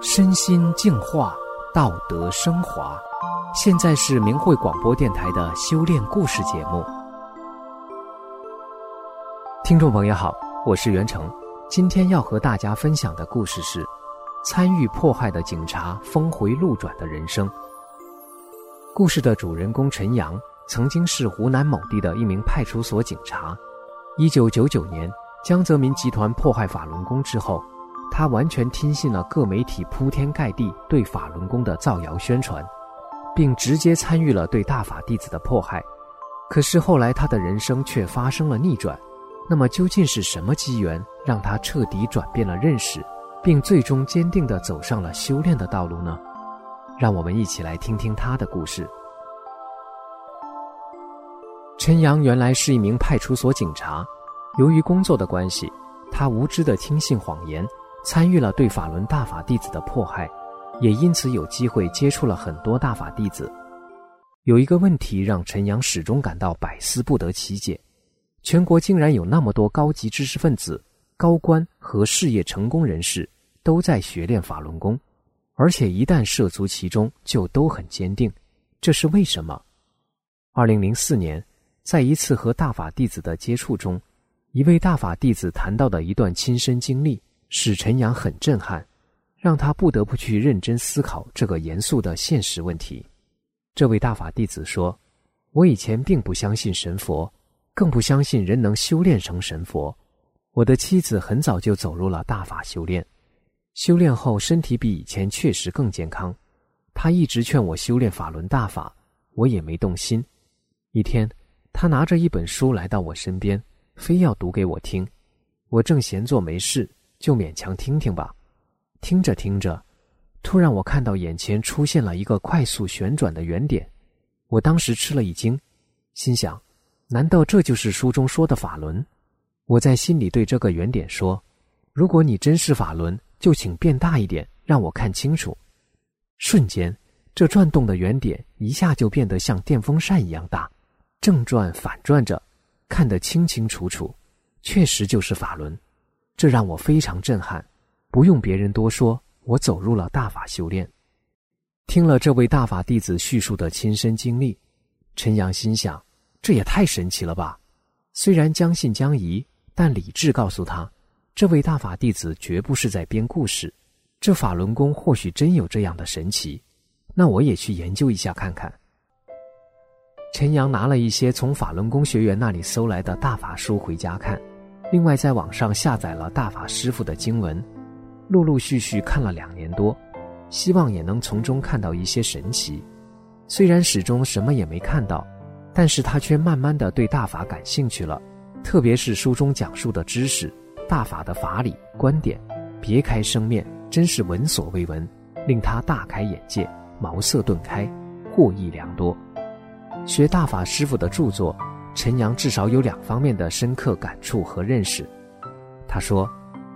身心净化，道德升华。现在是明慧广播电台的修炼故事节目。听众朋友好，我是袁成，今天要和大家分享的故事是：参与迫害的警察峰回路转的人生。故事的主人公陈阳曾经是湖南某地的一名派出所警察。一九九九年，江泽民集团迫害法轮功之后。他完全听信了各媒体铺天盖地对法轮功的造谣宣传，并直接参与了对大法弟子的迫害。可是后来他的人生却发生了逆转。那么究竟是什么机缘让他彻底转变了认识，并最终坚定地走上了修炼的道路呢？让我们一起来听听他的故事。陈阳原来是一名派出所警察，由于工作的关系，他无知地听信谎言。参与了对法轮大法弟子的迫害，也因此有机会接触了很多大法弟子。有一个问题让陈阳始终感到百思不得其解：全国竟然有那么多高级知识分子、高官和事业成功人士都在学练法轮功，而且一旦涉足其中就都很坚定，这是为什么？二零零四年，在一次和大法弟子的接触中，一位大法弟子谈到的一段亲身经历。使陈阳很震撼，让他不得不去认真思考这个严肃的现实问题。这位大法弟子说：“我以前并不相信神佛，更不相信人能修炼成神佛。我的妻子很早就走入了大法修炼，修炼后身体比以前确实更健康。他一直劝我修炼法轮大法，我也没动心。一天，他拿着一本书来到我身边，非要读给我听。我正闲坐没事。”就勉强听听吧，听着听着，突然我看到眼前出现了一个快速旋转的圆点，我当时吃了一惊，心想：难道这就是书中说的法轮？我在心里对这个圆点说：“如果你真是法轮，就请变大一点，让我看清楚。”瞬间，这转动的圆点一下就变得像电风扇一样大，正转反转着，看得清清楚楚，确实就是法轮。这让我非常震撼，不用别人多说，我走入了大法修炼。听了这位大法弟子叙述的亲身经历，陈阳心想：这也太神奇了吧！虽然将信将疑，但理智告诉他，这位大法弟子绝不是在编故事。这法轮功或许真有这样的神奇，那我也去研究一下看看。陈阳拿了一些从法轮功学员那里搜来的大法书回家看。另外，在网上下载了大法师傅的经文，陆陆续续看了两年多，希望也能从中看到一些神奇。虽然始终什么也没看到，但是他却慢慢的对大法感兴趣了，特别是书中讲述的知识、大法的法理、观点，别开生面，真是闻所未闻，令他大开眼界，茅塞顿开，获益良多。学大法师傅的著作。陈阳至少有两方面的深刻感触和认识。他说：“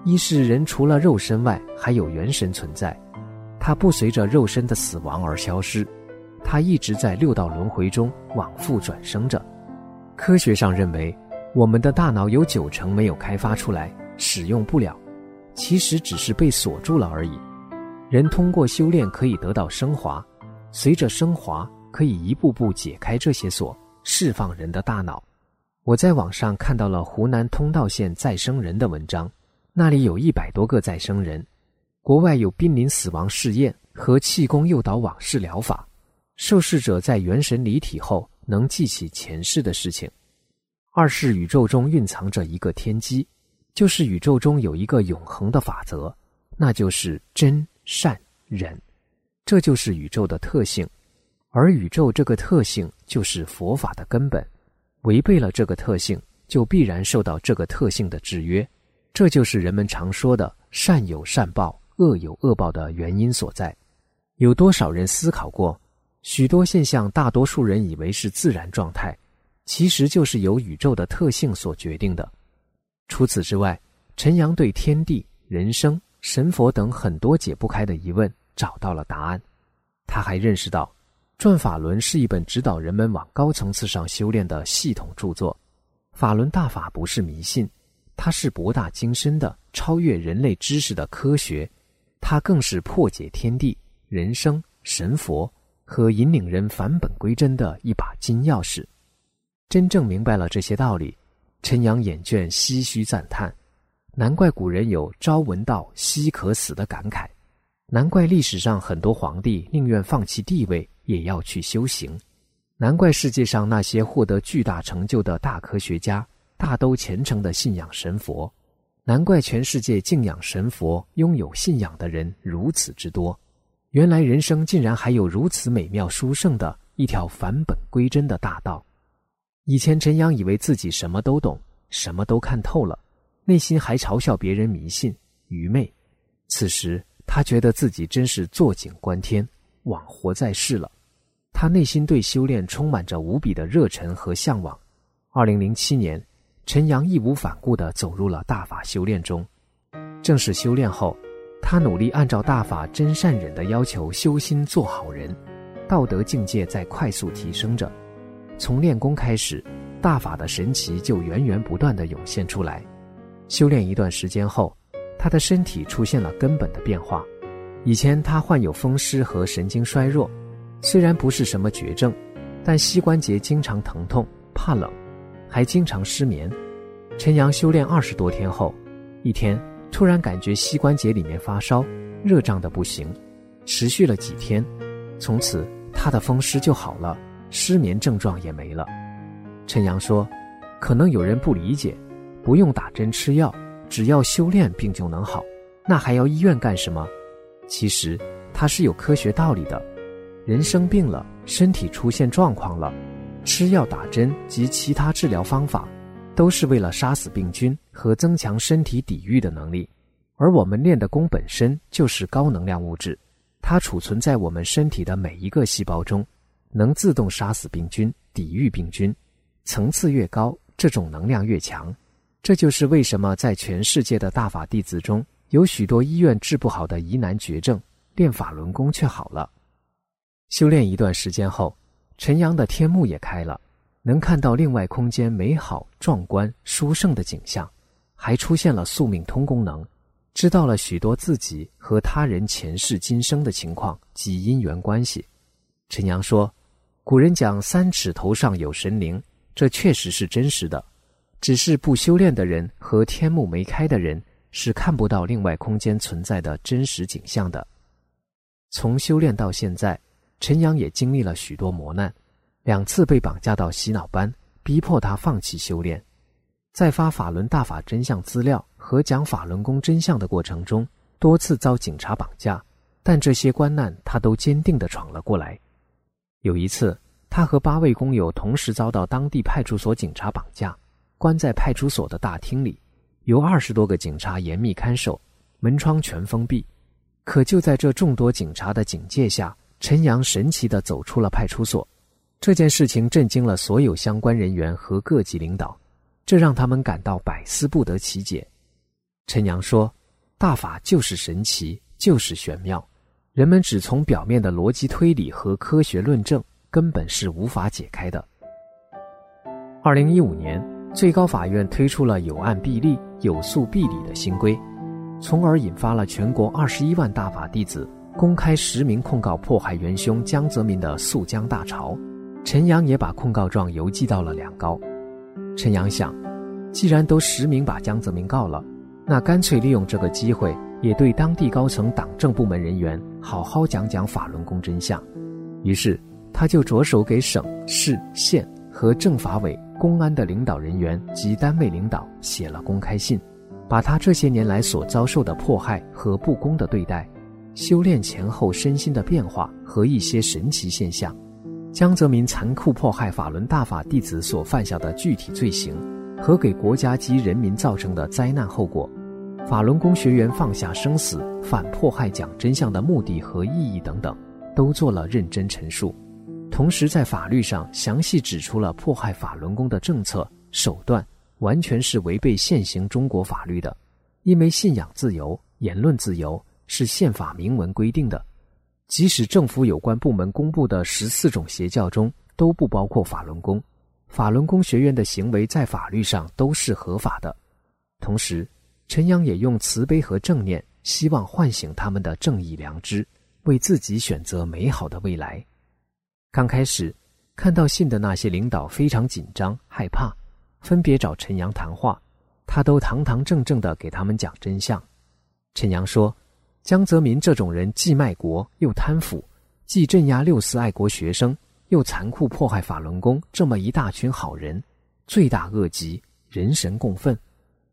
一是人除了肉身外，还有元神存在，它不随着肉身的死亡而消失，它一直在六道轮回中往复转生着。科学上认为，我们的大脑有九成没有开发出来，使用不了，其实只是被锁住了而已。人通过修炼可以得到升华，随着升华，可以一步步解开这些锁。”释放人的大脑。我在网上看到了湖南通道县再生人的文章，那里有一百多个再生人。国外有濒临死亡试验和气功诱导往事疗法，受试者在元神离体后能记起前世的事情。二是宇宙中蕴藏着一个天机，就是宇宙中有一个永恒的法则，那就是真善忍，这就是宇宙的特性。而宇宙这个特性就是佛法的根本，违背了这个特性，就必然受到这个特性的制约。这就是人们常说的“善有善报，恶有恶报”的原因所在。有多少人思考过，许多现象，大多数人以为是自然状态，其实就是由宇宙的特性所决定的。除此之外，陈阳对天地、人生、神佛等很多解不开的疑问找到了答案。他还认识到。《转法轮》是一本指导人们往高层次上修炼的系统著作，法轮大法不是迷信，它是博大精深的、超越人类知识的科学，它更是破解天地、人生、神佛和引领人返本归真的一把金钥匙。真正明白了这些道理，陈阳眼倦，唏嘘赞叹：难怪古人有“朝闻道，夕可死”的感慨。难怪历史上很多皇帝宁愿放弃地位也要去修行，难怪世界上那些获得巨大成就的大科学家大都虔诚的信仰神佛，难怪全世界敬仰神佛、拥有信仰的人如此之多。原来人生竟然还有如此美妙殊胜的一条返本归真的大道。以前陈阳以为自己什么都懂，什么都看透了，内心还嘲笑别人迷信愚昧。此时。他觉得自己真是坐井观天，枉活在世了。他内心对修炼充满着无比的热忱和向往。二零零七年，陈阳义无反顾地走入了大法修炼中。正式修炼后，他努力按照大法真善忍的要求修心做好人，道德境界在快速提升着。从练功开始，大法的神奇就源源不断地涌现出来。修炼一段时间后。他的身体出现了根本的变化。以前他患有风湿和神经衰弱，虽然不是什么绝症，但膝关节经常疼痛、怕冷，还经常失眠。陈阳修炼二十多天后，一天突然感觉膝关节里面发烧，热胀的不行，持续了几天，从此他的风湿就好了，失眠症状也没了。陈阳说：“可能有人不理解，不用打针吃药。”只要修炼病就能好，那还要医院干什么？其实它是有科学道理的。人生病了，身体出现状况了，吃药打针及其他治疗方法，都是为了杀死病菌和增强身体抵御的能力。而我们练的功本身就是高能量物质，它储存在我们身体的每一个细胞中，能自动杀死病菌、抵御病菌。层次越高，这种能量越强。这就是为什么在全世界的大法弟子中，有许多医院治不好的疑难绝症，练法轮功却好了。修炼一段时间后，陈阳的天目也开了，能看到另外空间美好、壮观、殊胜的景象，还出现了宿命通功能，知道了许多自己和他人前世今生的情况及因缘关系。陈阳说：“古人讲三尺头上有神灵，这确实是真实的。”只是不修炼的人和天目没开的人是看不到另外空间存在的真实景象的。从修炼到现在，陈阳也经历了许多磨难，两次被绑架到洗脑班，逼迫他放弃修炼。在发法轮大法真相资料和讲法轮功真相的过程中，多次遭警察绑架，但这些关难他都坚定地闯了过来。有一次，他和八位工友同时遭到当地派出所警察绑架。关在派出所的大厅里，由二十多个警察严密看守，门窗全封闭。可就在这众多警察的警戒下，陈阳神奇地走出了派出所。这件事情震惊了所有相关人员和各级领导，这让他们感到百思不得其解。陈阳说：“大法就是神奇，就是玄妙，人们只从表面的逻辑推理和科学论证，根本是无法解开的。”二零一五年。最高法院推出了有案必立、有诉必理的新规，从而引发了全国二十一万大法弟子公开实名控告迫害元凶江泽民的诉江大潮。陈阳也把控告状邮寄到了两高。陈阳想，既然都实名把江泽民告了，那干脆利用这个机会，也对当地高层党政部门人员好好讲讲法轮功真相。于是，他就着手给省市县和政法委。公安的领导人员及单位领导写了公开信，把他这些年来所遭受的迫害和不公的对待、修炼前后身心的变化和一些神奇现象、江泽民残酷迫害法轮大法弟子所犯下的具体罪行和给国家及人民造成的灾难后果、法轮功学员放下生死反迫害讲真相的目的和意义等等，都做了认真陈述。同时，在法律上详细指出了迫害法轮功的政策手段，完全是违背现行中国法律的。因为信仰自由、言论自由是宪法明文规定的，即使政府有关部门公布的十四种邪教中都不包括法轮功，法轮功学员的行为在法律上都是合法的。同时，陈阳也用慈悲和正念，希望唤醒他们的正义良知，为自己选择美好的未来。刚开始，看到信的那些领导非常紧张害怕，分别找陈阳谈话，他都堂堂正正的给他们讲真相。陈阳说：“江泽民这种人既卖国又贪腐，既镇压六四爱国学生，又残酷迫害法轮功这么一大群好人，罪大恶极，人神共愤。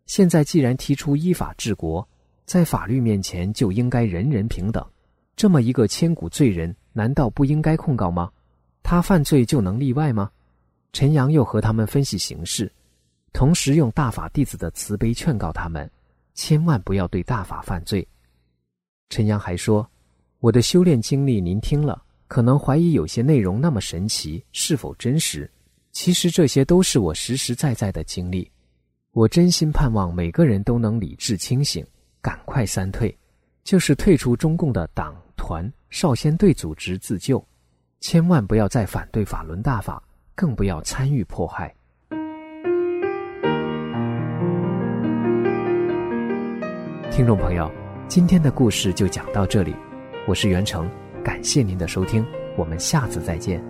现在既然提出依法治国，在法律面前就应该人人平等，这么一个千古罪人，难道不应该控告吗？他犯罪就能例外吗？”陈阳又和他们分析形势，同时用大法弟子的慈悲劝告他们。千万不要对大法犯罪。陈阳还说：“我的修炼经历您听了，可能怀疑有些内容那么神奇，是否真实？其实这些都是我实实在在的经历。我真心盼望每个人都能理智清醒，赶快三退，就是退出中共的党团少先队组织自救，千万不要再反对法轮大法，更不要参与迫害。”听众朋友，今天的故事就讲到这里，我是袁成，感谢您的收听，我们下次再见。